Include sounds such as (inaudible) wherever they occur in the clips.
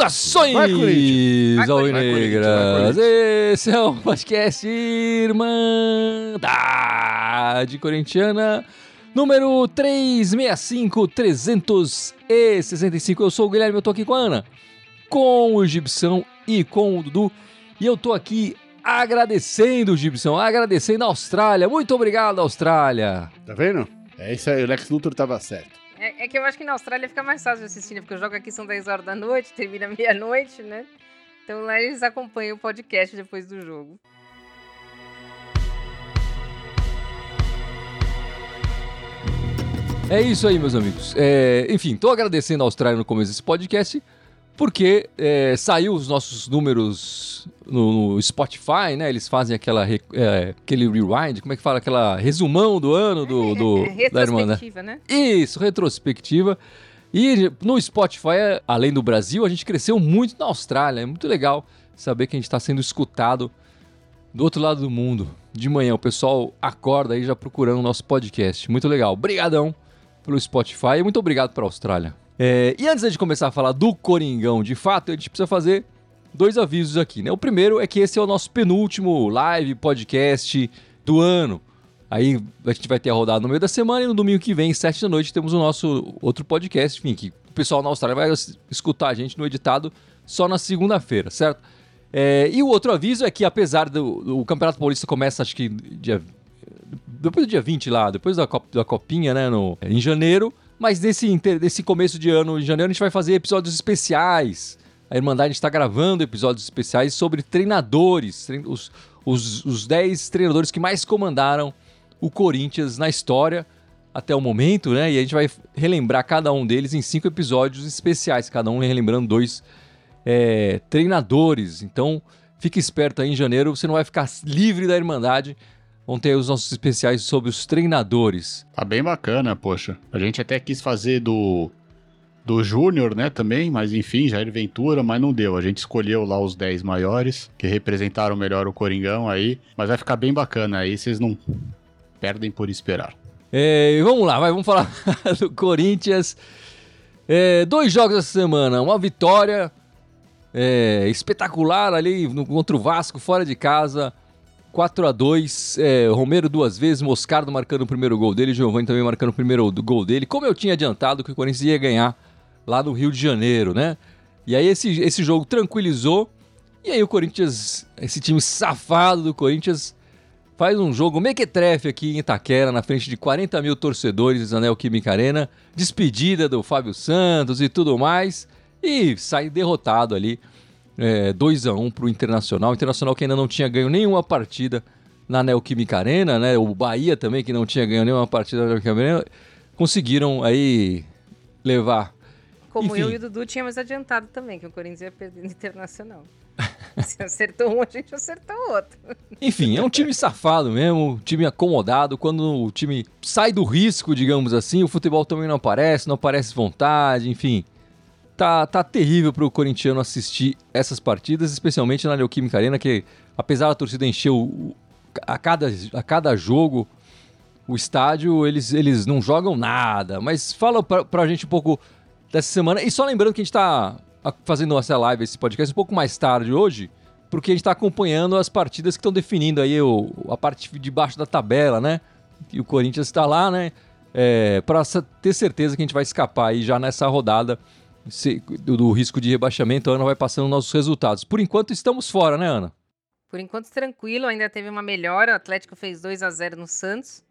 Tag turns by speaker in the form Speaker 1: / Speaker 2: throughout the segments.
Speaker 1: Saudações, Alvinegras! Esse é o podcast Irmandade Corintiana, número 365, 365. Eu sou o Guilherme, eu tô aqui com a Ana, com o Gibson e com o Dudu. E eu tô aqui agradecendo o Gibson, agradecendo a Austrália. Muito obrigado, Austrália!
Speaker 2: Tá vendo? É isso aí, o Lex Luthor tava certo.
Speaker 3: É, é que eu acho que na Austrália fica mais fácil de assistir, né? Porque eu jogo aqui são 10 horas da noite, termina (laughs) meia-noite, né? Então lá eles acompanham o podcast depois do jogo.
Speaker 1: É isso aí, meus amigos. É, enfim, tô agradecendo a Austrália no começo desse podcast, porque é, saiu os nossos números no, no Spotify, né? Eles fazem aquela re- é, aquele rewind, como é que fala? Aquela resumão do ano do, do
Speaker 3: É,
Speaker 1: da irmã, né?
Speaker 3: retrospectiva, né?
Speaker 1: Isso, retrospectiva. E no Spotify, além do Brasil, a gente cresceu muito na Austrália. É muito legal saber que a gente está sendo escutado do outro lado do mundo. De manhã, o pessoal acorda aí já procurando o nosso podcast. Muito legal. Obrigadão pelo Spotify e muito obrigado para a Austrália. É, e antes de começar a falar do Coringão, de fato, a gente precisa fazer dois avisos aqui, né? O primeiro é que esse é o nosso penúltimo live podcast do ano. Aí a gente vai ter a rodada no meio da semana e no domingo que vem, sete da noite, temos o nosso outro podcast, enfim, que o pessoal na Austrália vai es- escutar a gente no editado só na segunda-feira, certo? É, e o outro aviso é que apesar do, do Campeonato Paulista começa acho que dia depois do dia 20 lá, depois da, cop- da copinha, né, no, em janeiro, mas nesse, inter- nesse começo de ano, em janeiro, a gente vai fazer episódios especiais. A Irmandade está gravando episódios especiais sobre treinadores, trein- os, os, os 10 treinadores que mais comandaram o Corinthians na história até o momento, né? E a gente vai relembrar cada um deles em cinco episódios especiais, cada um relembrando dois é, treinadores. Então, fique esperto aí em janeiro, você não vai ficar livre da Irmandade. Vão ter os nossos especiais sobre os treinadores.
Speaker 2: Tá bem bacana, poxa. A gente até quis fazer do do Júnior, né, também, mas enfim, Jair Ventura, mas não deu. A gente escolheu lá os 10 maiores, que representaram melhor o Coringão aí, mas vai ficar bem bacana aí, vocês não perdem por esperar.
Speaker 1: É, vamos lá, vai, vamos falar (laughs) do Corinthians. É, dois jogos essa semana, uma vitória é, espetacular ali no- contra o Vasco, fora de casa. 4 a 2 é, Romero duas vezes, Moscardo marcando o primeiro gol dele, Giovanni também marcando o primeiro gol dele. Como eu tinha adiantado que o Corinthians ia ganhar lá no Rio de Janeiro, né? E aí esse, esse jogo tranquilizou. E aí o Corinthians, esse time safado do Corinthians, faz um jogo mequetrefe aqui em Itaquera, na frente de 40 mil torcedores da Neoquímica Arena, despedida do Fábio Santos e tudo mais, e sai derrotado ali, é, 2 a 1 para o Internacional. O Internacional que ainda não tinha ganho nenhuma partida na Neoquímica Arena, né? O Bahia também, que não tinha ganho nenhuma partida na Neoquímica Arena, conseguiram aí levar.
Speaker 3: Como
Speaker 1: Enfim.
Speaker 3: eu e o Dudu tínhamos adiantado também, que o Corinthians ia perder no Internacional. (laughs) Se acertou um, a gente acertou outro.
Speaker 1: Enfim, é um time safado mesmo, um time acomodado. Quando o time sai do risco, digamos assim, o futebol também não aparece, não aparece vontade, enfim. Tá, tá terrível pro corintiano assistir essas partidas, especialmente na Neoquímica Arena, que apesar da torcida encher o- a, cada, a cada jogo o estádio, eles, eles não jogam nada. Mas fala pra, pra gente um pouco dessa semana. E só lembrando que a gente tá fazendo essa live, esse podcast, um pouco mais tarde hoje, porque a gente tá acompanhando as partidas que estão definindo aí o, a parte de baixo da tabela, né? E o Corinthians está lá, né? É, para ter certeza que a gente vai escapar aí já nessa rodada se- do, do risco de rebaixamento. A Ana vai passando nossos resultados. Por enquanto estamos fora, né, Ana?
Speaker 3: Por enquanto, tranquilo, ainda teve uma melhora. O Atlético fez 2 a 0 no Santos.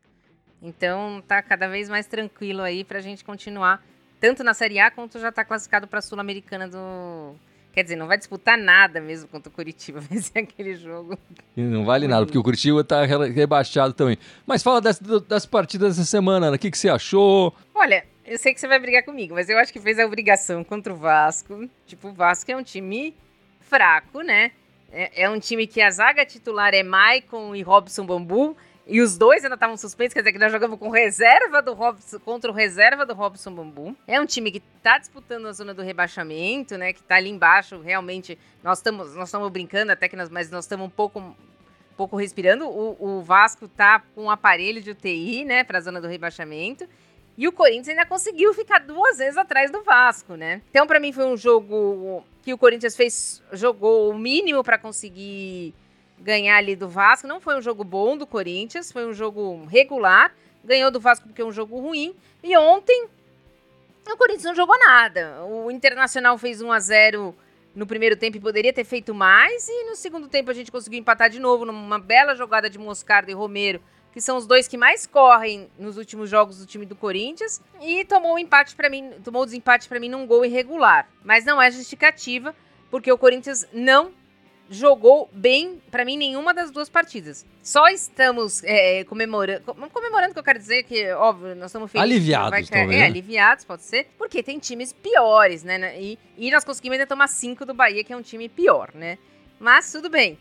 Speaker 3: Então, tá cada vez mais tranquilo aí pra gente continuar, tanto na Série A quanto já tá classificado pra Sul-Americana do. Quer dizer, não vai disputar nada mesmo contra o Curitiba, (laughs) vai ser aquele jogo.
Speaker 1: E Não vale nada, porque o Curitiba tá re- rebaixado também. Mas fala das, das partidas dessa semana, Ana. O que, que você achou?
Speaker 3: Olha, eu sei que você vai brigar comigo, mas eu acho que fez a obrigação contra o Vasco. Tipo, o Vasco é um time fraco, né? É, é um time que a zaga titular é Maicon e Robson Bambu. E os dois ainda estavam suspensos, quer dizer que nós jogamos com reserva do Robson contra o reserva do Robson Bambu. É um time que está disputando a zona do rebaixamento, né? Que está ali embaixo, realmente. Nós estamos nós estamos brincando até que nós, mas nós estamos um pouco pouco respirando. O, o Vasco tá com um aparelho de UTI, né, para a zona do rebaixamento. E o Corinthians ainda conseguiu ficar duas vezes atrás do Vasco, né? Então, para mim, foi um jogo que o Corinthians fez, jogou o mínimo para conseguir ganhar ali do Vasco. Não foi um jogo bom do Corinthians, foi um jogo regular. Ganhou do Vasco porque é um jogo ruim. E ontem o Corinthians não jogou nada. O Internacional fez 1 a 0 no primeiro tempo e poderia ter feito mais. E no segundo tempo a gente conseguiu empatar de novo numa bela jogada de Moscardo e Romero, que são os dois que mais correm nos últimos jogos do time do Corinthians. E tomou o empate para mim, tomou o desempate para mim num gol irregular. Mas não é justificativa, porque o Corinthians não jogou bem, para mim, nenhuma das duas partidas. Só estamos é, comemorando. Comemorando que eu quero dizer que, óbvio, nós estamos felizes.
Speaker 1: Aliviados,
Speaker 3: vai,
Speaker 1: talvez.
Speaker 3: É, aliviados, pode ser. Porque tem times piores, né? E, e nós conseguimos ainda tomar cinco do Bahia, que é um time pior, né? Mas tudo bem.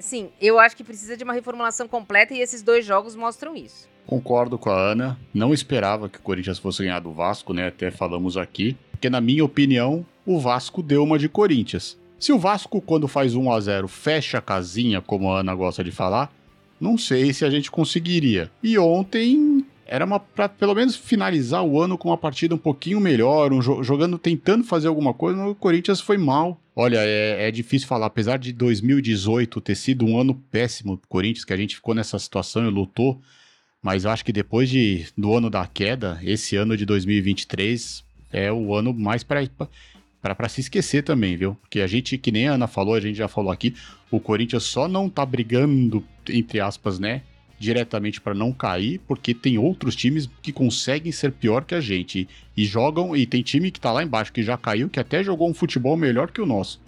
Speaker 3: Sim, eu acho que precisa de uma reformulação completa e esses dois jogos mostram isso.
Speaker 2: Concordo com a Ana. Não esperava que o Corinthians fosse ganhar do Vasco, né? Até falamos aqui. Porque, na minha opinião, o Vasco deu uma de Corinthians. Se o Vasco, quando faz 1 a 0 fecha a casinha, como a Ana gosta de falar, não sei se a gente conseguiria. E ontem era uma para pelo menos finalizar o ano com uma partida um pouquinho melhor, um, jogando, tentando fazer alguma coisa, o Corinthians foi mal. Olha, é, é, difícil falar, apesar de 2018 ter sido um ano péssimo pro Corinthians, que a gente ficou nessa situação e lutou, mas eu acho que depois de, do ano da queda, esse ano de 2023 é o ano mais para para se esquecer também, viu? Porque a gente, que nem a Ana falou, a gente já falou aqui, o Corinthians só não tá brigando, entre aspas, né? Diretamente para não cair, porque tem outros times que conseguem ser pior que a gente. E, jogam, e tem time que tá lá embaixo que já caiu, que até jogou um futebol melhor que o nosso.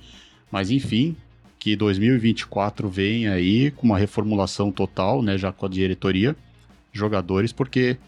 Speaker 2: Mas enfim, que 2024 vem aí com uma reformulação total, né? Já com a diretoria, jogadores, porque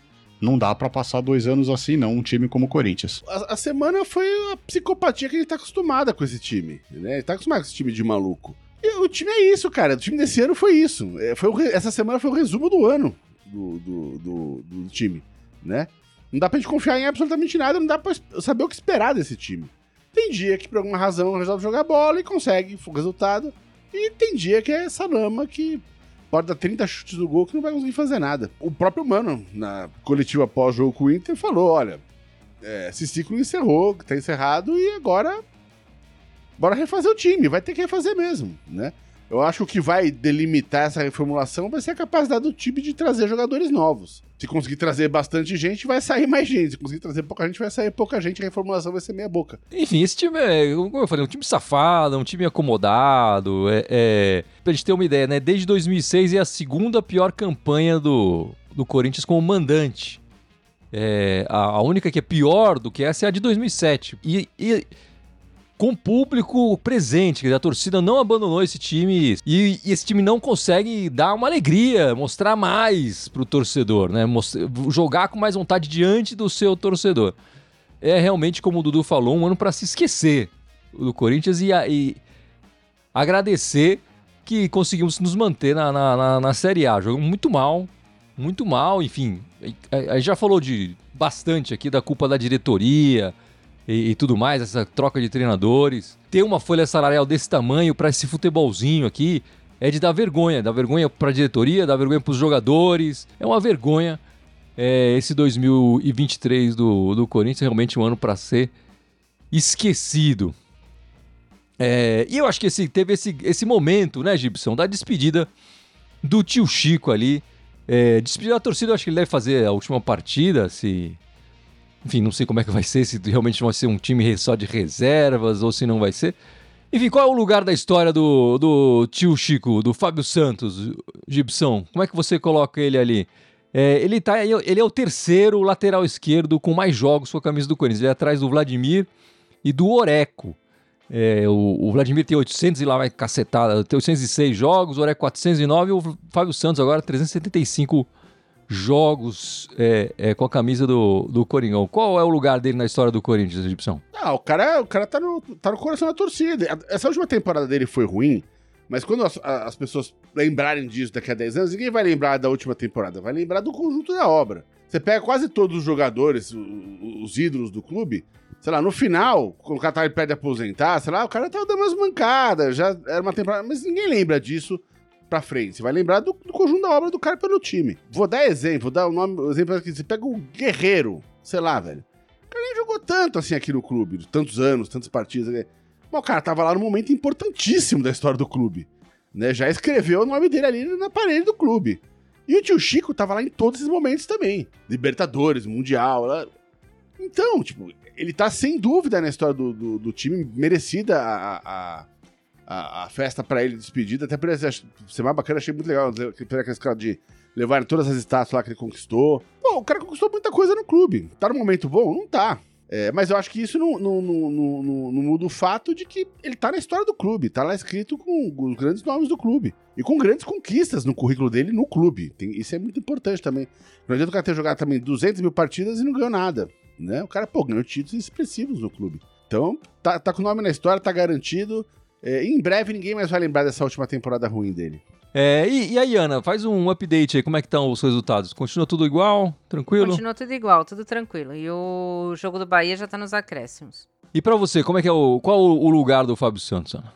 Speaker 2: não dá para passar dois anos assim, não, um time como o Corinthians.
Speaker 4: A, a, semana foi a psicopatia que gente tá acostumada com esse time, né? Tá acostumado com esse time de maluco. E o time é isso, cara. O time desse ano foi isso. É, foi o, essa semana foi o resumo do ano do, do, do, do time, né? Não dá pra gente confiar em absolutamente nada, não dá pra saber o que esperar desse time. Tem dia que, por alguma razão, resolve jogar bola e consegue o resultado. E tem dia que é essa lama que pode dar 30 chutes do gol que não vai conseguir fazer nada. O próprio Mano, na coletiva pós-jogo com o Inter, falou: olha, é, esse ciclo encerrou, tá encerrado e agora bora refazer o time, vai ter que refazer mesmo, né? Eu acho que vai delimitar essa reformulação vai ser a capacidade do time de trazer jogadores novos. Se conseguir trazer bastante gente, vai sair mais gente. Se conseguir trazer pouca gente, vai sair pouca gente. A reformulação vai ser meia boca.
Speaker 1: Enfim, esse time é, como eu falei, um time safado, um time acomodado. É, é, pra gente ter uma ideia, né? Desde 2006 é a segunda pior campanha do, do Corinthians como mandante. É, a, a única que é pior do que essa é a de 2007. E, e com público presente, a torcida não abandonou esse time e, e, esse time não consegue dar uma alegria, mostrar mais pro torcedor, né? Jogar com mais vontade diante do seu torcedor. É realmente, como o Dudu falou, um ano para se esquecer do Corinthians e, e, agradecer que conseguimos nos manter na, na, na, na Série A. Jogamos muito mal, muito mal, enfim. A, a gente já falou de bastante aqui da culpa da diretoria, e, e, tudo mais, essa troca de treinadores. Ter uma folha salarial desse tamanho para esse futebolzinho aqui é de dar vergonha. Dá vergonha para a diretoria, dá vergonha para os jogadores. É uma vergonha é, esse 2023 do, do Corinthians, realmente um ano para ser esquecido. É, e eu acho que esse, teve esse, esse momento, né, Gibson, da despedida do tio Chico ali. É, despedida da torcida, eu acho que ele deve fazer a última partida, se enfim, não sei como é que vai ser, se realmente vai ser um time só de reservas ou se não vai ser. Enfim, qual é o lugar da história do, do tio Chico, do Fábio Santos, Gibson? Como é que você coloca ele ali? É, ele, tá, ele é o terceiro lateral esquerdo com mais jogos com a camisa do Corinthians. Ele é atrás do Vladimir e do Oreco. É, o, o, Vladimir tem 800 e lá vai cacetada, tem 806 jogos, o Oreco 409 e o Fábio Santos agora 375 jogos jogos é, é, com a camisa do, do Coringão. Qual é o lugar dele na história do Corinthians, Egipção?
Speaker 4: Ah, o cara, o cara tá, no, tá no coração da torcida. Essa última temporada dele foi ruim, Mas quando as, as, pessoas lembrarem disso daqui a 10 anos, ninguém vai lembrar da última temporada, vai lembrar do conjunto da obra. Você pega quase todos os jogadores, os, os ídolos do clube, sei lá, no final, quando o Qatar pede aposentar, sei lá, o cara tava dando umas mancadas, já era uma temporada, mas ninguém lembra disso pra frente. Você vai lembrar do, do conjunto da obra do cara pelo time. Vou dar exemplo, vou dar um nome, exemplo aqui. Você pega o Guerreiro, sei lá, velho. O cara nem jogou tanto assim aqui no clube, tantos anos, tantas partidas. Né? Mas o cara tava lá num momento importantíssimo da história do clube. Né? Já escreveu o nome dele ali na parede do clube. E o tio Chico tava lá em todos esses momentos também. Libertadores, Mundial. Lá. Então, tipo, ele tá sem dúvida na história do, do, do time, merecida a, a, a, a festa para ele, despedida. Até por ser mais bacana, achei muito legal. Pela aquela de levar todas as estátuas lá que ele conquistou. Pô, o cara conquistou muita coisa no clube. Tá no momento bom? Não tá. É, mas eu acho que isso não, não, não, não muda o fato de que ele tá na história do clube, tá lá escrito com os grandes nomes do clube. E com grandes conquistas no currículo dele no clube. Tem, isso é muito importante também. Não adianta o cara ter jogado também 200 mil partidas e não ganhou nada. Né? O cara, pô, ganhou títulos expressivos no clube. Então, tá, tá com o nome na história, tá garantido. É, em breve ninguém mais vai lembrar dessa última temporada ruim dele.
Speaker 1: É, e, e aí, Ana, faz um update aí, como é que estão os resultados? Continua tudo igual? Tranquilo?
Speaker 3: Continua tudo igual, tudo tranquilo. E o jogo do Bahia já tá nos acréscimos.
Speaker 1: E para você, como é que é o. Qual o lugar do Fábio Santos, Ana?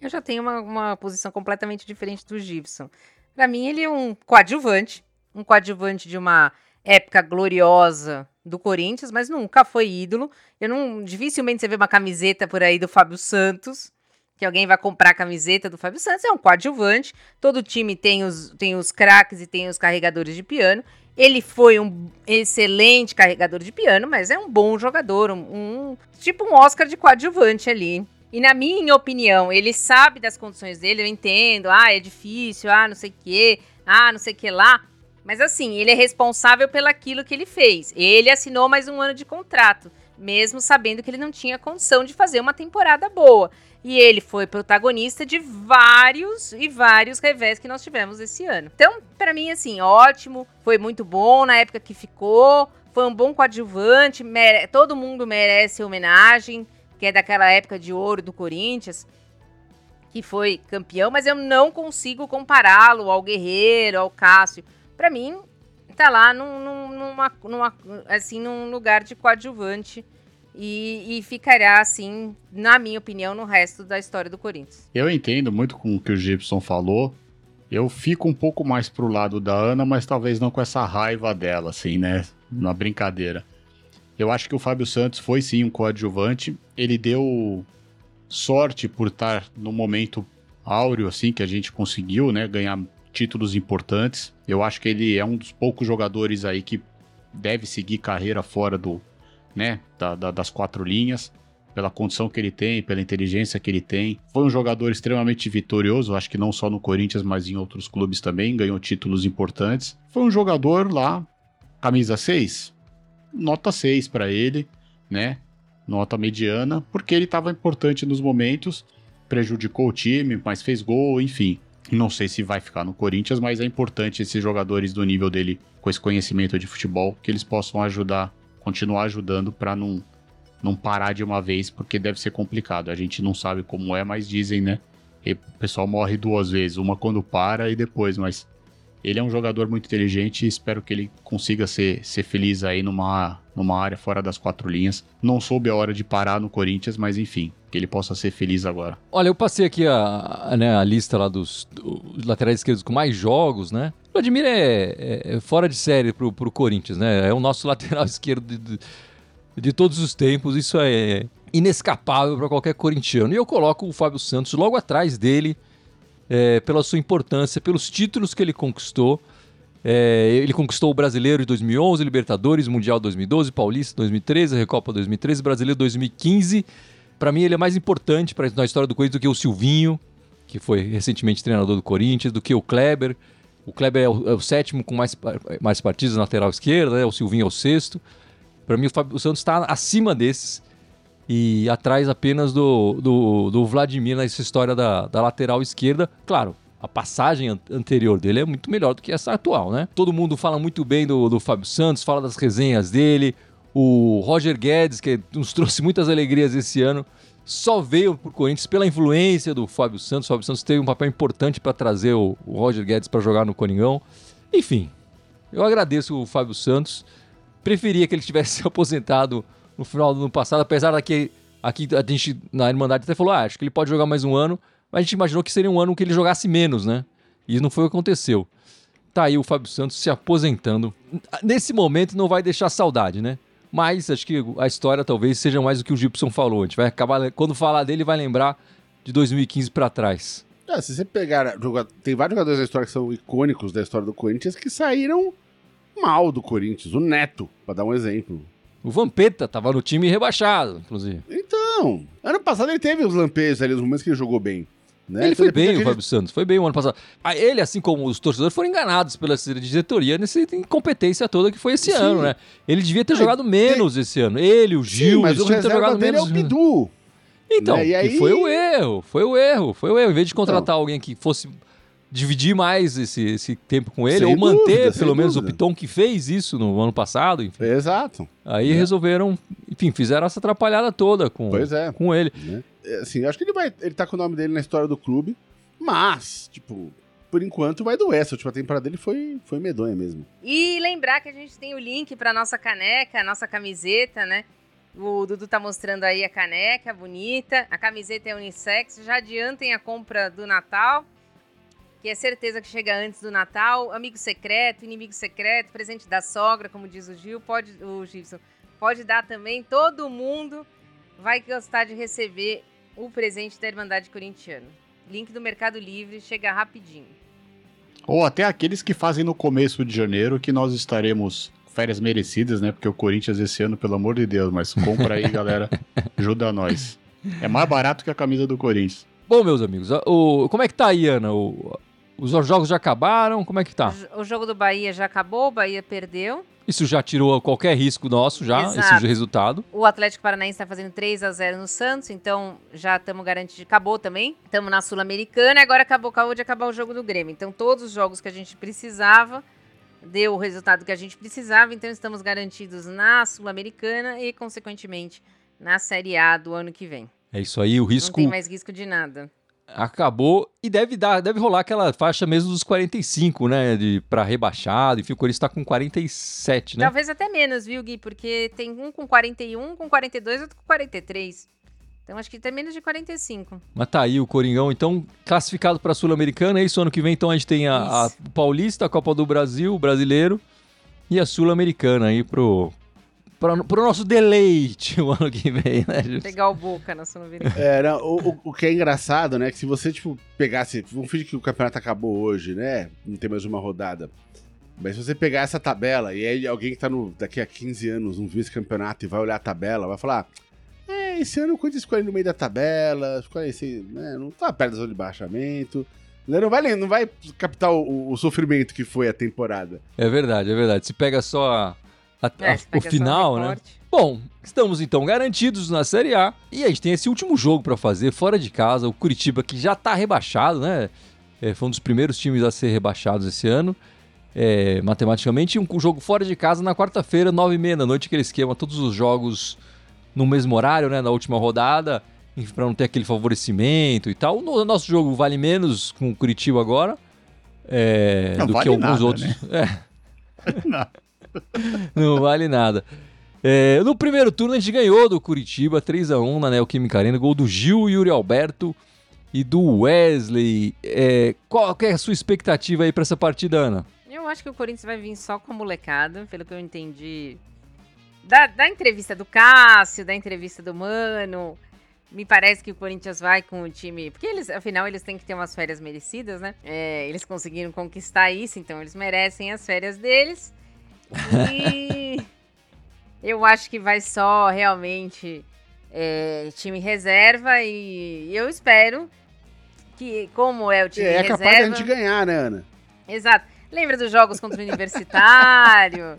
Speaker 3: Eu já tenho uma, uma posição completamente diferente do Gibson. Para mim, ele é um coadjuvante, um coadjuvante de uma época gloriosa do Corinthians, mas nunca foi ídolo. Eu não dificilmente você vê uma camiseta por aí do Fábio Santos que alguém vai comprar a camiseta do Fábio Santos, é um coadjuvante. Todo time tem os, tem os craques e tem os carregadores de piano. Ele foi um excelente carregador de piano, mas é um bom jogador, um, um tipo um Oscar de coadjuvante ali. E na minha opinião, ele sabe das condições dele, eu entendo, ah, é difícil, ah, não sei o quê, ah, não sei o que lá. Mas assim, ele é responsável pelaquilo que ele fez. Ele assinou mais um ano de contrato, mesmo sabendo que ele não tinha condição de fazer uma temporada boa. E ele foi protagonista de vários e vários revés que nós tivemos esse ano. Então, para mim, assim, ótimo, foi muito bom na época que ficou, foi um bom coadjuvante, mere... todo mundo merece homenagem, que é daquela época de ouro do Corinthians, que foi campeão, mas eu não consigo compará-lo ao Guerreiro, ao Cássio. Para mim, tá lá num, numa, numa, assim, num lugar de coadjuvante e, e, ficará, assim, na minha opinião, no resto da história do Corinthians.
Speaker 2: Eu entendo muito com o que o Gibson falou. Eu fico um pouco mais pro lado da Ana, mas talvez não com essa raiva dela, assim, né? Na brincadeira. Eu acho que o Fábio Santos foi sim um coadjuvante. Ele deu sorte por estar no momento áureo, assim, que a gente conseguiu, né? Ganhar títulos importantes. Eu acho que ele é um dos poucos jogadores aí que deve seguir carreira fora do, né, da, da, das quatro linhas, pela condição que ele tem, pela inteligência que ele tem. Foi um jogador extremamente vitorioso, acho que não só no Corinthians, mas em outros clubes também, ganhou títulos importantes. Foi um jogador lá, camisa 6, nota 6 para ele, né? Nota mediana, porque ele estava importante nos momentos, prejudicou o time, mas fez gol, enfim. Não sei se vai ficar no Corinthians, mas é importante esses jogadores do nível dele, com esse conhecimento de futebol, que eles possam ajudar continuar ajudando para não, não parar de uma vez, porque deve ser complicado. A gente não sabe como é, mas dizem, né? o pessoal morre duas vezes, uma quando para e depois, mas ele é um jogador muito inteligente e espero que ele consiga ser, ser feliz aí numa, numa área fora das quatro linhas. Não soube a hora de parar no Corinthians, mas enfim, que ele possa ser feliz agora.
Speaker 1: Olha, eu passei aqui a, a, né, a lista lá dos, dos, laterais esquerdos com mais jogos, né? Vladimir é, é, é, fora de série pro, pro Corinthians, né? É o nosso (laughs) lateral esquerdo de, de, de todos os tempos, isso é inescapável para qualquer corintiano. E eu coloco o Fábio Santos logo atrás dele, é, pela sua importância, pelos títulos que ele conquistou. É, ele conquistou o Brasileiro de 2011, Libertadores, Mundial 2012, Paulista 2013, Recopa 2013, Brasileiro 2015. Para mim, ele é mais importante para a história do Corinthians do que o Silvinho, que foi recentemente treinador do Corinthians, do que o Kleber. O Kleber é o, é o sétimo com mais, mais partidas na lateral esquerda, né? o Silvinho é o sexto. Para mim, o, Fábio, Santos está acima desses e atrás apenas do, do, do Vladimir nessa história da, da lateral esquerda. Claro, a passagem anterior dele é muito melhor do que essa atual, né? Todo mundo fala muito bem do, do Fábio Santos, fala das resenhas dele. O Roger Guedes, que nos (laughs) trouxe muitas alegrias esse ano, só veio pro Corinthians pela influência do Fábio Santos. O Fábio Santos teve um papel importante para trazer o, o Roger Guedes para jogar no Coringão. Enfim, eu agradeço o Fábio Santos. Preferia que ele tivesse se (laughs) aposentado no final do ano passado, apesar daqui aqui a gente na Irmandade até falou, ah, acho que ele pode jogar mais um ano, mas a gente imaginou que seria um ano que ele jogasse menos, né? E não foi o que aconteceu. Tá aí o Fábio Santos se aposentando. Nesse momento não vai deixar saudade, né? Mas acho que a história talvez seja mais do que o Gibson falou. A gente vai acabar, quando falar dele, vai lembrar de 2015 para trás.
Speaker 4: É, se você pegar. Tem vários jogadores da história que são icônicos da história do Corinthians que saíram mal do Corinthians. O Neto, para dar um exemplo.
Speaker 1: O Vampeta tava no time rebaixado, inclusive.
Speaker 4: Então, ano passado ele teve os lampejos ali, os momentos que ele jogou bem. Né?
Speaker 1: Ele
Speaker 4: então,
Speaker 1: foi bem, o Fábio Santos, foi bem o ano passado. Ah, ele, assim como os torcedores, foram enganados pela diretoria nessa incompetência toda que foi esse Sim. ano, né? Ele devia ter é, jogado menos tem... esse ano. Ele, o Gil, Sim,
Speaker 4: mas o ter jogado menos. é o Bidu.
Speaker 1: Então, né? aí... foi o erro, foi o erro, foi o erro. Em vez de contratar então... alguém que fosse dividir mais esse, esse tempo com ele, sem ou manter pelo menos dúvida. o Piton que fez isso no ano passado. Enfim.
Speaker 4: Exato.
Speaker 1: Aí é. resolveram, enfim, fizeram essa atrapalhada toda com, pois é. com ele.
Speaker 4: É. Assim, acho que ele vai. Ele tá com o nome dele na história do clube, mas, tipo, por enquanto vai doer. Essa última temporada dele foi, foi medonha mesmo.
Speaker 3: E lembrar que a gente tem o link pra nossa caneca, nossa camiseta, né? O Dudu tá mostrando aí a caneca bonita. A camiseta é unissex. Já adiantem a compra do Natal que é certeza que chega antes do Natal, amigo secreto, inimigo secreto, presente da sogra, como diz o Gil, pode o Gilson, pode dar também, todo mundo vai gostar de receber o presente da Irmandade Corintiana. Link do Mercado Livre, chega rapidinho.
Speaker 2: Ou até aqueles que fazem no começo de janeiro, que nós estaremos férias merecidas, né? Porque o Corinthians esse ano, pelo amor de Deus, mas compra aí, galera, (laughs) ajuda nós. É mais barato que a camisa do Corinthians.
Speaker 1: Bom, meus amigos, o, como é que tá aí, Ana? O, os jogos já acabaram? Como é que tá?
Speaker 3: O jogo do Bahia já acabou, o Bahia perdeu.
Speaker 1: Isso já tirou qualquer risco nosso, já, Exato. esse resultado.
Speaker 3: O Atlético Paranaense está fazendo 3 a 0 no Santos, então já estamos garantidos. Acabou também. Estamos na Sul-Americana, agora acabou, acabou de acabar o jogo do Grêmio. Então, todos os jogos que a gente precisava, deu o resultado que a gente precisava, então estamos garantidos na Sul-Americana e, consequentemente, na Série A do ano que vem.
Speaker 1: É isso aí, o risco. Não
Speaker 3: tem mais risco de nada
Speaker 1: acabou e deve dar, deve rolar aquela faixa mesmo dos 45, né, de para rebaixado, enfim, o Corinthians tá com 47, né?
Speaker 3: Talvez até menos, viu, Gui, porque tem um com 41, com 42 e outro com 43. Então acho que tem menos de 45.
Speaker 1: Mas tá aí o Coringão, então, classificado para Sul-Americana, é isso ano que vem, então a gente tem a, a Paulista, a Copa do Brasil, o Brasileiro e a Sul-Americana aí pro para o nosso deleite o ano que vem, né?
Speaker 3: Pegar o boca na sua
Speaker 4: É, não, o, o, que é engraçado, né, que se você, tipo, pegasse, vamos fingir que o campeonato acabou hoje, né, não tem mais uma rodada, mas se você pegar essa tabela e aí alguém que tá no, daqui a 15 anos não viu esse campeonato e vai olhar a tabela, vai falar, é, esse ano o Corinthians ficou ali no meio da tabela, ficou aí, assim, né, não tá perto da zona de baixamento, né, não vai, não vai captar o, o, sofrimento que foi a temporada.
Speaker 1: É verdade, é verdade. Se pega só a, a, é, a, o final, né? Bom, estamos então garantidos na Série A e a gente tem esse último jogo para fazer fora de casa, o Curitiba que já tá rebaixado, né? É, foi um dos primeiros times a ser rebaixados esse ano. É, matematicamente, um jogo fora de casa na quarta-feira, nove e meia da noite, aquele esquema, todos os jogos no mesmo horário, né? Na última rodada, para não ter aquele favorecimento e tal. O nosso jogo vale menos com o Curitiba agora é, do vale que alguns nada, outros. Né? É. Não. (laughs) não vale nada. É, no primeiro turno a gente ganhou do Curitiba 3 a 1 na Neoquímica Arena, gol do Gil, Yuri Alberto e do Wesley. É, qual é a sua expectativa aí para essa partida, Ana?
Speaker 3: Eu acho que o Corinthians vai vir só com molecada, pelo que eu entendi. Da, da entrevista do Cássio, da entrevista do Mano, me parece que o Corinthians vai com o time. Porque eles, afinal, eles têm que ter umas férias merecidas, né? É, eles conseguiram conquistar isso, então eles merecem as férias deles. E eu acho que vai só realmente é, time reserva e eu espero que, como é o time é, reserva... É capaz
Speaker 4: de a gente ganhar, né, Ana?
Speaker 3: Exato. Lembra dos jogos contra o Universitário?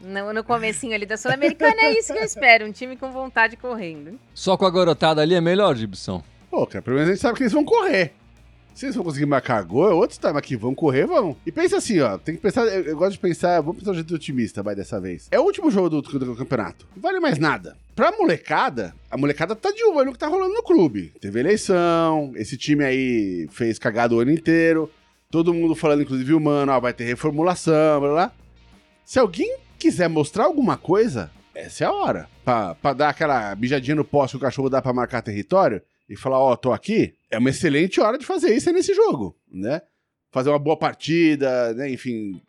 Speaker 3: No, no comecinho ali da Sul-Americana, é isso que eu espero. Um time com vontade correndo.
Speaker 1: Só com a garotada ali é melhor, Gibson?
Speaker 4: Pô, cara, pelo menos a gente sabe que eles vão correr. Se eles vão conseguir marcar gol, é outro time aqui. Vão correr, vão. E pensa assim, ó. Tem que pensar. Eu, eu gosto de pensar. Vamos pensar um jeito otimista, vai, dessa vez. É o último jogo do, do, do campeonato. Não vale mais nada. Pra molecada, a molecada tá de olho no que tá rolando no clube. Teve eleição, esse time aí fez cagada o ano inteiro. Todo mundo falando, inclusive o mano, ó, vai ter reformulação, blá blá. Se alguém quiser mostrar alguma coisa, essa é a hora. Pra, pra dar aquela bijadinha no poste que o cachorro dá pra marcar território e falar, ó, tô aqui, é uma excelente hora de fazer isso nesse jogo, né? Fazer uma boa partida, né? Enfim,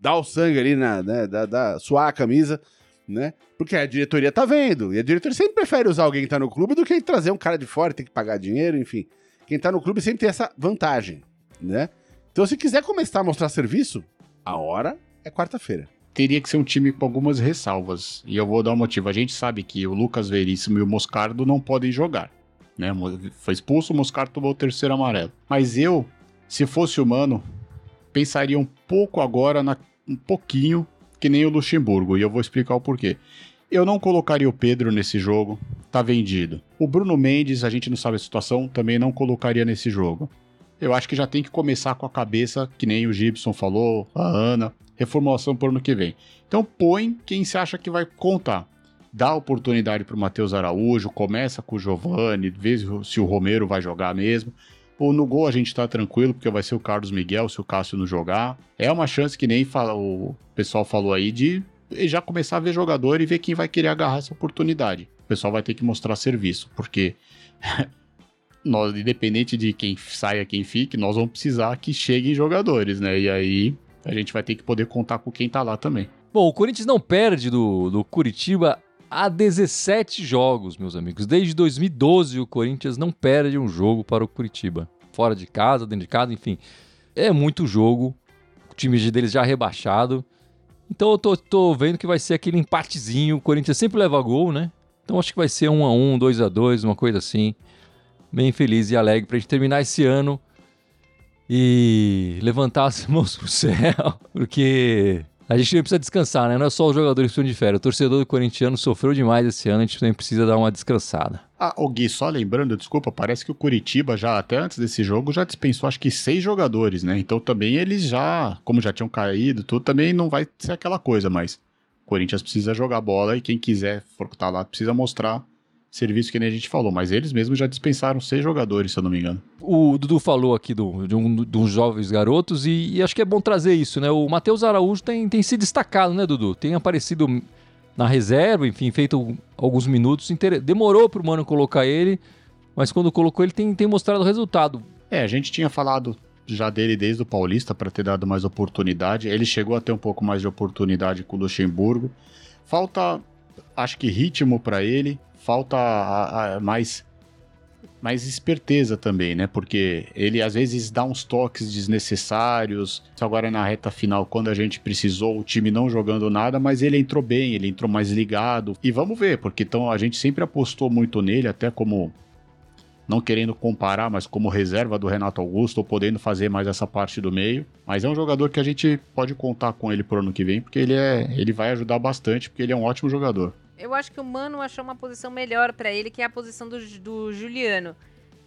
Speaker 4: dar o sangue ali, na, né? Da, da, suar a camisa, né? Porque a diretoria tá vendo. E a diretoria sempre prefere usar alguém que tá no clube do que trazer um cara de fora, tem que pagar dinheiro, enfim. Quem tá no clube sempre tem essa vantagem, né? Então, se quiser começar a mostrar serviço, a hora é quarta-feira.
Speaker 2: Teria que ser um time com algumas ressalvas. E eu vou dar um motivo. A gente sabe que o Lucas Veríssimo e o Moscardo não podem jogar. Né? Foi expulso, o Moscardo tomou o terceiro amarelo. Mas eu, se fosse humano, pensaria um pouco agora, na, um pouquinho, que nem o Luxemburgo. E eu vou explicar o porquê. Eu não colocaria o Pedro nesse jogo, tá vendido. O Bruno Mendes, a gente não sabe a situação, também não colocaria nesse jogo. Eu acho que já tem que começar com a cabeça, que nem o Gibson falou, a Ana, reformulação por ano que vem. Então põe quem se acha que vai contar. Dá oportunidade para o Matheus Araújo, começa com o Giovani, vê se o Romero vai jogar mesmo. Ou no gol a gente tá tranquilo, porque vai ser o Carlos Miguel se o Cássio não jogar. É uma chance que nem fala, o pessoal falou aí de já começar a ver jogador e ver quem vai querer agarrar essa oportunidade. O pessoal vai ter que mostrar serviço, porque (laughs) nós, independente de quem saia, quem fique, nós vamos precisar que cheguem jogadores, né? E aí a gente vai ter que poder contar com quem tá lá também.
Speaker 1: Bom, o Corinthians não perde do, do Curitiba há 17 jogos, meus amigos. Desde 2012 o Corinthians não perde um jogo para o Curitiba. Fora de casa, dentro de casa, enfim. É muito jogo. O time deles já rebaixado. Então eu tô, tô vendo que vai ser aquele empatezinho. O Corinthians sempre leva gol, né? Então acho que vai ser 1 a 1 2 a 2 uma coisa assim bem feliz e alegre pra gente terminar esse ano e levantar as (laughs) mãos pro céu, porque a gente precisa descansar, né? Não é só os jogadores que estão de férias. O torcedor do corintiano sofreu demais esse ano, a gente também precisa dar uma descansada.
Speaker 2: Ah, o Gui, só lembrando, desculpa, parece que o Curitiba já, até antes desse jogo, já dispensou acho que seis jogadores, né? Então também eles já, como já tinham caído, tudo, também não vai ser aquela coisa, mas o Corinthians precisa jogar bola e quem quiser for estar tá lá precisa mostrar serviço que nem a gente falou, mas eles mesmos já dispensaram seis jogadores, se eu não me engano.
Speaker 1: O Dudu falou aqui do, de, um, de uns jovens garotos e, e, acho que é bom trazer isso, né? O Matheus Araújo tem, tem se destacado, né, Dudu? Tem aparecido na reserva, enfim, feito alguns minutos. Demorou pro Mano colocar ele, mas quando colocou ele tem, tem mostrado resultado.
Speaker 2: É, a gente tinha falado já dele desde o Paulista para ter dado mais oportunidade. Ele chegou a ter um pouco mais de oportunidade com o Luxemburgo. Falta, acho que ritmo para ele falta a, a, mais mais esperteza também, né? Porque ele às vezes dá uns toques desnecessários. Agora na reta final, quando a gente precisou, o time não jogando nada, mas ele entrou bem, ele entrou mais ligado. E vamos ver, porque então a gente sempre apostou muito nele, até como não querendo comparar, mas como reserva do Renato Augusto, ou podendo fazer mais essa parte do meio. Mas é um jogador que a gente pode contar com ele pro ano que vem, porque ele é, ele vai ajudar bastante, porque ele é um ótimo jogador.
Speaker 3: Eu acho que o Mano achou uma posição melhor para ele, que é a posição do, do Juliano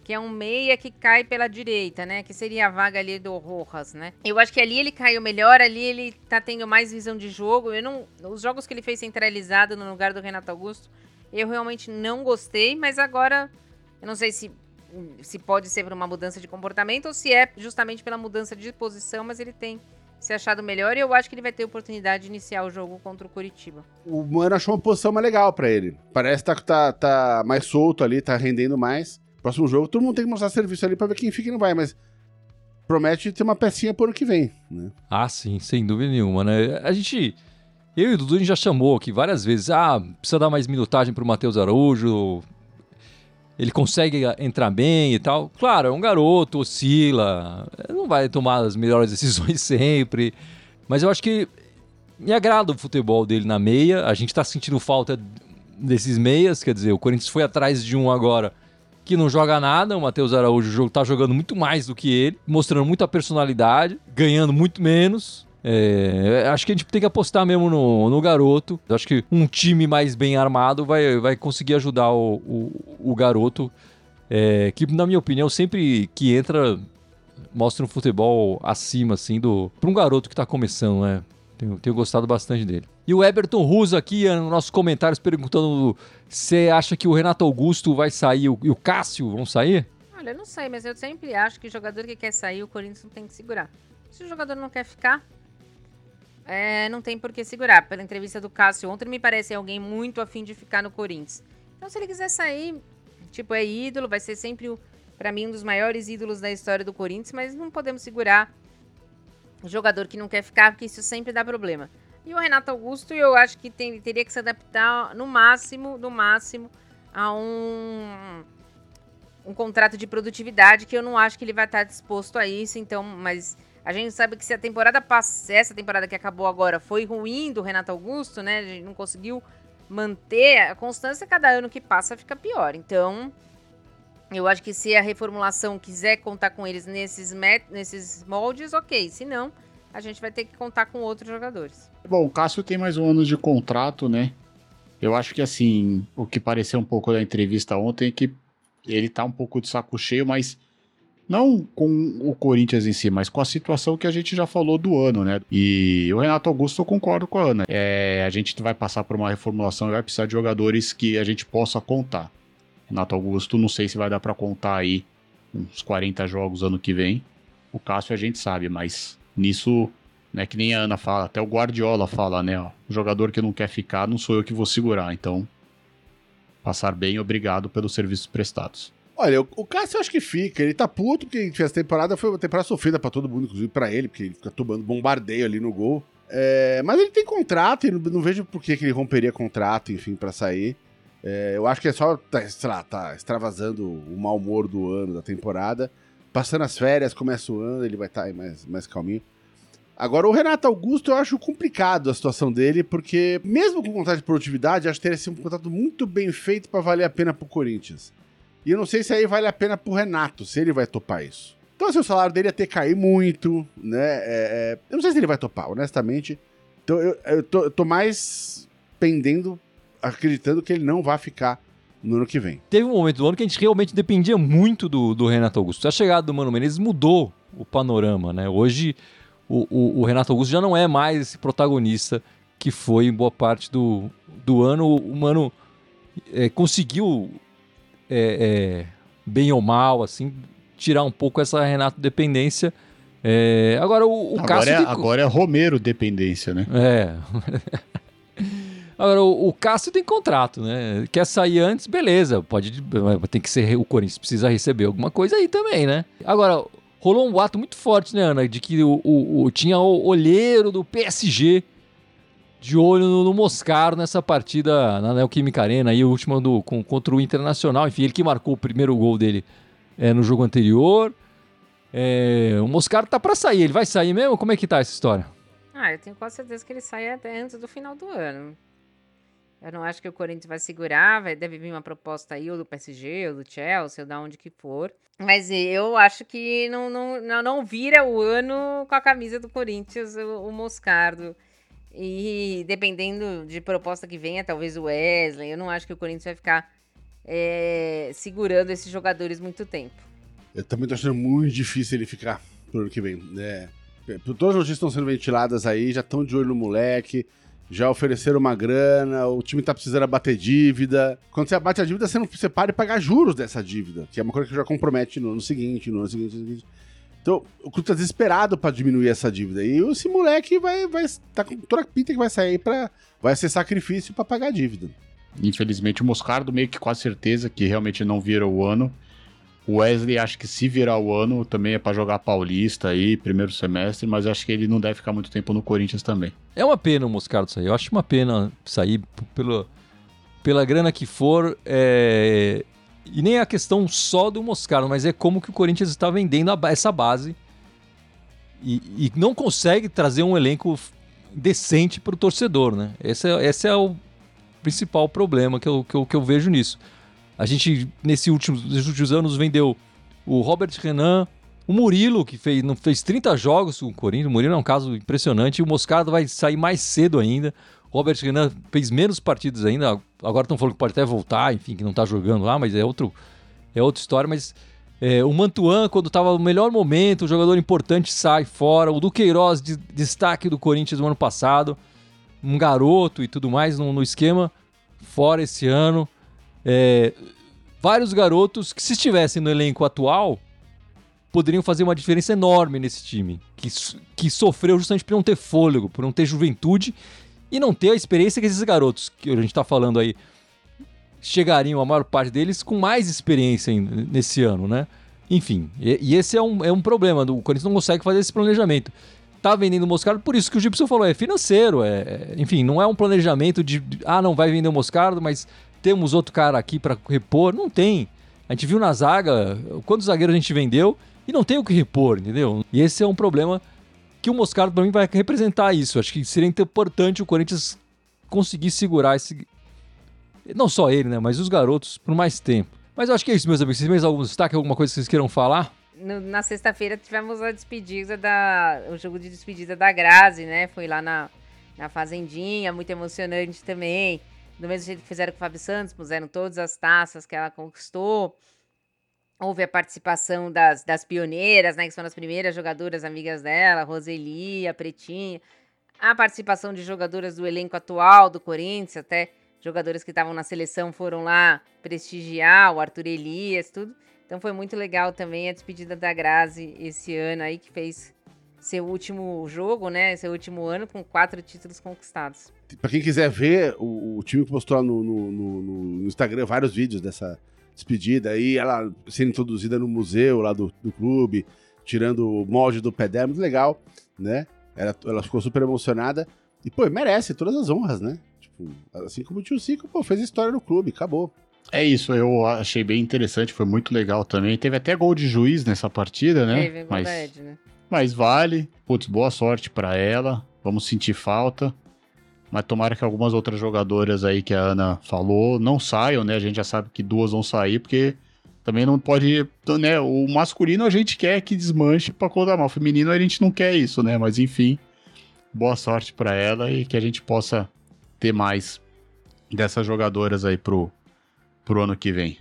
Speaker 3: que é um meia que cai pela direita, né? Que seria a vaga ali do Rojas, né? Eu acho que ali ele caiu melhor, ali ele tá tendo mais visão de jogo. Eu não, os jogos que ele fez centralizado no lugar do Renato Augusto, eu realmente não gostei, mas agora eu não sei se se pode ser por uma mudança de comportamento ou se é justamente pela mudança de posição, mas ele tem se achado melhor e eu acho que ele vai ter oportunidade de iniciar o jogo contra o Curitiba.
Speaker 4: O Mano achou uma posição mais legal para ele. Parece que tá, tá, tá, mais solto ali, tá rendendo mais. Próximo jogo, todo mundo tem que mostrar serviço ali pra ver quem fica e não vai, mas promete ter uma pecinha por ano que vem. Né?
Speaker 1: Ah, sim, sem dúvida nenhuma, né? A gente. Eu e o Dudu a gente já chamou aqui várias vezes. Ah, precisa dar mais minutagem pro Matheus Araújo ele consegue entrar bem e tal. Claro, é um garoto, oscila, não vai tomar as melhores (laughs) decisões sempre, mas eu acho que me agrada o futebol dele na meia. A gente está sentindo falta desses meias, quer dizer, o Corinthians foi atrás de um agora que não joga nada. O Matheus Araújo está jogando muito mais do que ele, mostrando muita personalidade, ganhando muito menos. É, acho que a gente tem que apostar mesmo no, no garoto. Acho que um time mais bem armado vai, vai conseguir ajudar o, o, o garoto. É, que, na minha opinião, sempre que entra, mostra um futebol acima, assim, do. para um garoto que está começando, né? Tenho, tenho gostado bastante dele. E o Everton Russo aqui, nos nossos comentários, perguntando se acha que o Renato Augusto vai sair e o Cássio vão sair?
Speaker 3: Olha, eu não sei, mas eu sempre acho que o jogador que quer sair, o Corinthians não tem que segurar. Se o jogador não quer ficar, é, não tem por que segurar. Pela entrevista do Cássio ontem, me parece alguém muito afim de ficar no Corinthians. Então, se ele quiser sair, tipo, é ídolo, vai ser sempre, para mim, um dos maiores ídolos da história do Corinthians, mas não podemos segurar jogador que não quer ficar, porque isso sempre dá problema. E o Renato Augusto, eu acho que tem, teria que se adaptar no máximo, no máximo, a um, um contrato de produtividade que eu não acho que ele vai estar disposto a isso. Então, mas a gente sabe que se a temporada passa, essa temporada que acabou agora foi ruim do Renato Augusto, né? A gente não conseguiu manter a constância, cada ano que passa fica pior. Então, eu acho que se a reformulação quiser contar com eles nesses, nesses moldes, ok. Se não, a gente vai ter que contar com outros jogadores.
Speaker 2: Bom, o Cássio tem mais um ano de contrato, né? Eu acho que assim, o que pareceu um pouco da entrevista ontem é que ele tá um pouco de saco cheio, mas não com o Corinthians em si, mas com a situação que a gente já falou do ano, né? E o Renato Augusto, eu concordo com a Ana. É, a gente vai passar por uma reformulação e vai precisar de jogadores que a gente possa contar. Renato Augusto, não sei se vai dar para contar aí uns 40 jogos ano que vem. O Cássio a gente sabe, mas nisso, né, que nem a Ana fala, até o Guardiola fala, né, ó, o jogador que não quer ficar, não sou eu que vou segurar, então passar bem, obrigado pelos serviços prestados.
Speaker 4: Olha, o, o Cássio acho que fica. Ele tá puto porque essa temporada foi uma temporada sofrida pra todo mundo, inclusive pra ele, porque ele fica tomando bombardeio ali no gol. É, mas ele tem contrato e não, não vejo por que, que ele romperia contrato, enfim, para sair. É, eu acho que é só, tá, lá, tá extravasando o mau humor do ano, da temporada. Passando as férias, começa o ano, ele vai estar tá mais, mais calminho. Agora, o Renato Augusto, eu acho complicado a situação dele, porque mesmo com contrato de produtividade, acho que teria sido um contrato muito bem feito para valer a pena pro Corinthians. E eu não sei se aí vale a pena pro Renato, se ele vai topar isso. Então, assim, o salário dele ia ter que cair muito, né? É, é... eu não sei se ele vai topar, honestamente. Então, eu, eu, tô, eu tô mais pendendo, acreditando que ele não vai ficar no ano que vem.
Speaker 1: Teve um momento do ano que a gente realmente dependia muito do, do Renato Augusto. A chegada do Mano Menezes mudou o panorama, né? Hoje o, o, o, Renato Augusto já não é mais esse protagonista que foi em boa parte do, do ano. O Mano é, conseguiu é, é, bem ou mal, assim, tirar um pouco essa Renato dependência. É, agora o, o
Speaker 2: agora
Speaker 1: Cássio.
Speaker 2: É, Agora é Romero dependência, né?
Speaker 1: É. (laughs) agora o, o, Cássio tem contrato, né? Quer sair antes, beleza. Pode. Tem que ser. O Corinthians precisa receber alguma coisa aí também, né? Agora, rolou um boato muito forte, né, Ana? De que o, o, o tinha o olheiro do PSG de olho no, no Moscaro nessa partida na Neoquímica Arena, aí, o último do, com, contra o Internacional. Enfim, ele que marcou o primeiro gol dele é, no jogo anterior. É, o Moscaro tá para sair, ele vai sair mesmo? Como é que tá essa história?
Speaker 3: Ah, eu tenho quase certeza que ele sai até antes do final do ano. Eu não acho que o Corinthians vai segurar, vai, deve vir uma proposta aí, ou do PSG, ou do Chelsea, ou da onde que for. Mas eu acho que não, não, não, não vira o ano com a camisa do Corinthians, o, o Moscardo. E dependendo de proposta que venha, talvez o Wesley, eu não acho que o Corinthians vai ficar é, segurando esses jogadores muito tempo.
Speaker 4: Eu também tô achando muito difícil ele ficar pro ano que vem. É, todas as notícias estão sendo ventiladas aí, já estão de olho no moleque, já ofereceram uma grana, o time tá precisando abater dívida. Quando você abate a dívida, você não você para e pagar juros dessa dívida, que é uma coisa que já compromete no ano seguinte, no ano seguinte, no ano seguinte. Então, o clube tá desesperado para diminuir essa dívida. E esse moleque vai, vai tá com toda a pinta que vai sair para vai ser sacrifício para pagar a dívida.
Speaker 2: Infelizmente, o Moscardo meio que com a certeza que realmente não vira o ano. O Wesley acho que se virar o ano também é para jogar Paulista aí, primeiro semestre, mas acho que ele não deve ficar muito tempo no Corinthians também.
Speaker 1: É uma pena o Moscardo sair. Eu acho uma pena sair pelo, pela grana que for. É, e nem é a questão só do Moscaro, mas é como que o Corinthians está vendendo a, essa base e, e, não consegue trazer um elenco decente para o torcedor, né? Esse é, esse é o principal problema que eu, que, eu, que eu vejo nisso. A gente, nesse últimos, nesses últimos anos, vendeu o Robert Renan, o Murilo, que fez, fez 30 jogos com o Corinthians. O Murilo é um caso impressionante. O Moscardo vai sair mais cedo ainda. Robert Renan fez menos partidas ainda. Agora estão falando que pode até voltar, enfim, que não está jogando lá, mas é outro é outra história, mas É, o Mantuan, quando estava no melhor momento, o jogador importante sai fora. O Duqueiroz, de, destaque do Corinthians no ano passado. Um garoto e tudo mais no, no esquema, fora esse ano. É, vários garotos que, se estivessem no elenco atual, poderiam fazer uma diferença enorme nesse time. Que, que sofreu justamente por não ter fôlego, por não ter juventude e não ter a experiência que esses garotos, que a gente está falando aí, chegariam, a maior parte deles, com mais experiência nesse ano, né? Enfim, e, e, esse é um, é um problema. O Corinthians não consegue fazer esse planejamento. Tá vendendo o Moscardo, por isso que o Gibson falou, é financeiro, é, é enfim, não é um planejamento de, ah, não vai vender o Moscardo, mas temos outro cara aqui para repor. Não tem. A gente viu na zaga quantos zagueiros a gente vendeu e não tem o que repor, entendeu? E esse é um problema que o Moscardo para mim vai representar isso. Acho que seria importante o Corinthians conseguir segurar esse, não só ele, né? Mas os garotos por mais tempo. Mas eu acho que é isso, meus amigos. Vocês têm mais algum destaque, alguma coisa que vocês queiram falar?
Speaker 3: No, na sexta-feira tivemos a despedida da. o jogo de despedida da Grazi, né? Foi lá na, na Fazendinha, muito emocionante também. Do mesmo jeito que fizeram com o Fábio Santos, puseram todas as taças que ela conquistou. Houve a participação das, das pioneiras, né? Que são as primeiras jogadoras amigas dela, Roseli, a Pretinha. A participação de jogadoras do elenco atual do Corinthians, até jogadores que estavam na seleção foram lá prestigiar, o Arthur Elias, tudo. Então foi muito legal também a despedida da Grazi esse ano aí, que fez seu último jogo, né? Seu último ano com quatro títulos conquistados.
Speaker 4: Para quem quiser ver, o, o, time postou no, no, no, no, Instagram vários vídeos dessa despedida aí, ela sendo introduzida no museu lá do, do clube, tirando o molde do pé dela, muito legal, né? Ela, ela ficou super emocionada. E, pô, merece todas as honras, né? Tipo, assim como o tio Cico, pô, fez história no clube, acabou.
Speaker 2: É isso, eu achei bem interessante, foi muito legal também. Teve até gol de juiz nessa partida, né?
Speaker 3: Teve, mas, verdade, né?
Speaker 2: mas vale. Putz, boa sorte para ela. Vamos sentir falta. Mas tomara que algumas outras jogadoras aí que a Ana falou não saiam, né? A gente já sabe que duas vão sair, porque também não pode. Né? O masculino a gente quer que desmanche pra contar mal. O feminino a gente não quer isso, né? Mas enfim, boa sorte para ela e que a gente possa ter mais dessas jogadoras aí pro, pro ano que vem.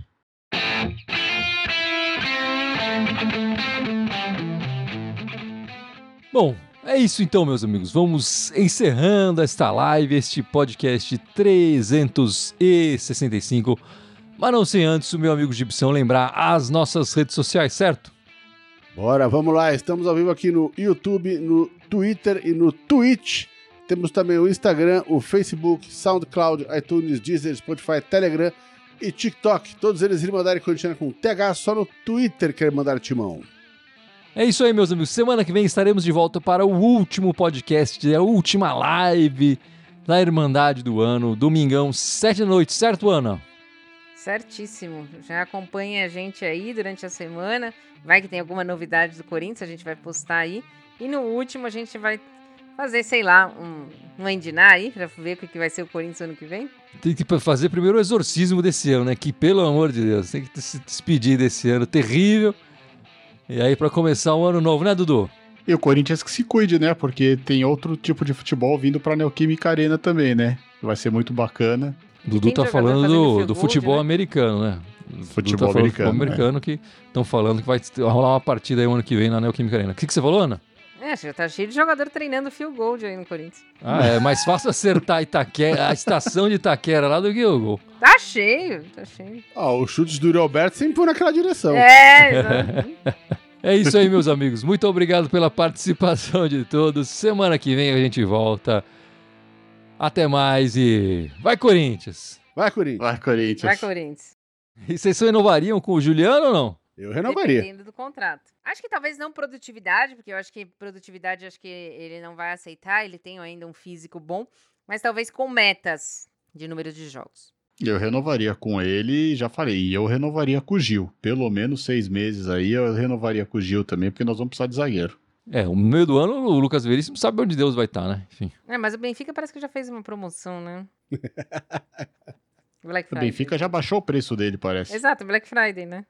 Speaker 1: Bom, é isso então, meus amigos. Vamos encerrando esta live, este podcast 365. Mas não sem antes o meu amigo Gibson lembrar as nossas redes sociais, certo?
Speaker 4: Bora, vamos lá. Estamos ao vivo aqui no YouTube, no Twitter e no Twitch. Temos também o Instagram, o Facebook, SoundCloud, iTunes, Deezer, Spotify, Telegram e TikTok. Todos eles Irmandade Corintiana com TH, só no Twitter quer mandar timão.
Speaker 1: É isso aí, meus amigos. Semana que vem estaremos de volta para o último podcast, a última live da Irmandade do ano, domingão, sete da noite, certo, Ana?
Speaker 3: Certíssimo. Já acompanha a gente aí durante a semana. Vai que tem alguma novidade do Corinthians, a gente vai postar aí. E no último a gente vai fazer, sei lá, um, um endinar aí, pra ver o que vai ser o Corinthians ano que vem?
Speaker 1: Tem que fazer primeiro o exorcismo desse ano, né? Que, pelo amor de Deus, tem que se despedir desse ano terrível. E aí, para começar um ano novo, né, Dudu?
Speaker 2: E o Corinthians que se cuide, né? Porque tem outro tipo de futebol vindo pra Neoquímica Arena também, né? Vai ser muito bacana.
Speaker 1: Dudu tá falando do, do futebol né? americano, né?
Speaker 2: Futebol tá americano.
Speaker 1: Futebol americano é. que estão falando que vai rolar uma partida aí o ano que vem na Neoquímica Arena. O que, que você falou, Ana?
Speaker 3: É, já tá cheio de jogador treinando fio gold aí no Corinthians.
Speaker 1: Ah, é mais fácil acertar Itaquera, a estação de Itaquera lá do que o gol.
Speaker 3: Tá cheio, tá cheio.
Speaker 4: Ah, o chute do Yuri Alberto sempre foi naquela direção.
Speaker 3: É, exato. (laughs)
Speaker 1: É isso aí, meus amigos. Muito obrigado pela participação de todos. Semana que vem a gente volta. Até mais e vai Corinthians.
Speaker 4: Vai Corinthians.
Speaker 2: Vai Corinthians.
Speaker 3: Vai Corinthians.
Speaker 1: E vocês renovariam com o Juliano ou não?
Speaker 4: Eu renovaria.
Speaker 3: Dependendo do contrato. Acho que talvez não produtividade, porque eu acho que produtividade acho que ele não vai aceitar, ele tem ainda um físico bom, mas talvez com metas de número de jogos.
Speaker 2: Eu renovaria com ele, já falei, e eu renovaria com o Gil. Pelo menos seis meses aí eu renovaria com o Gil também, porque nós vamos precisar de zagueiro.
Speaker 1: É, no meio do ano o Lucas Veríssimo sabe onde Deus vai estar, né? Enfim.
Speaker 3: É, mas o Benfica parece que já fez uma promoção, né? (laughs)
Speaker 2: Black Friday. O Benfica já baixou o preço dele, parece.
Speaker 3: Exato, Black Friday, né?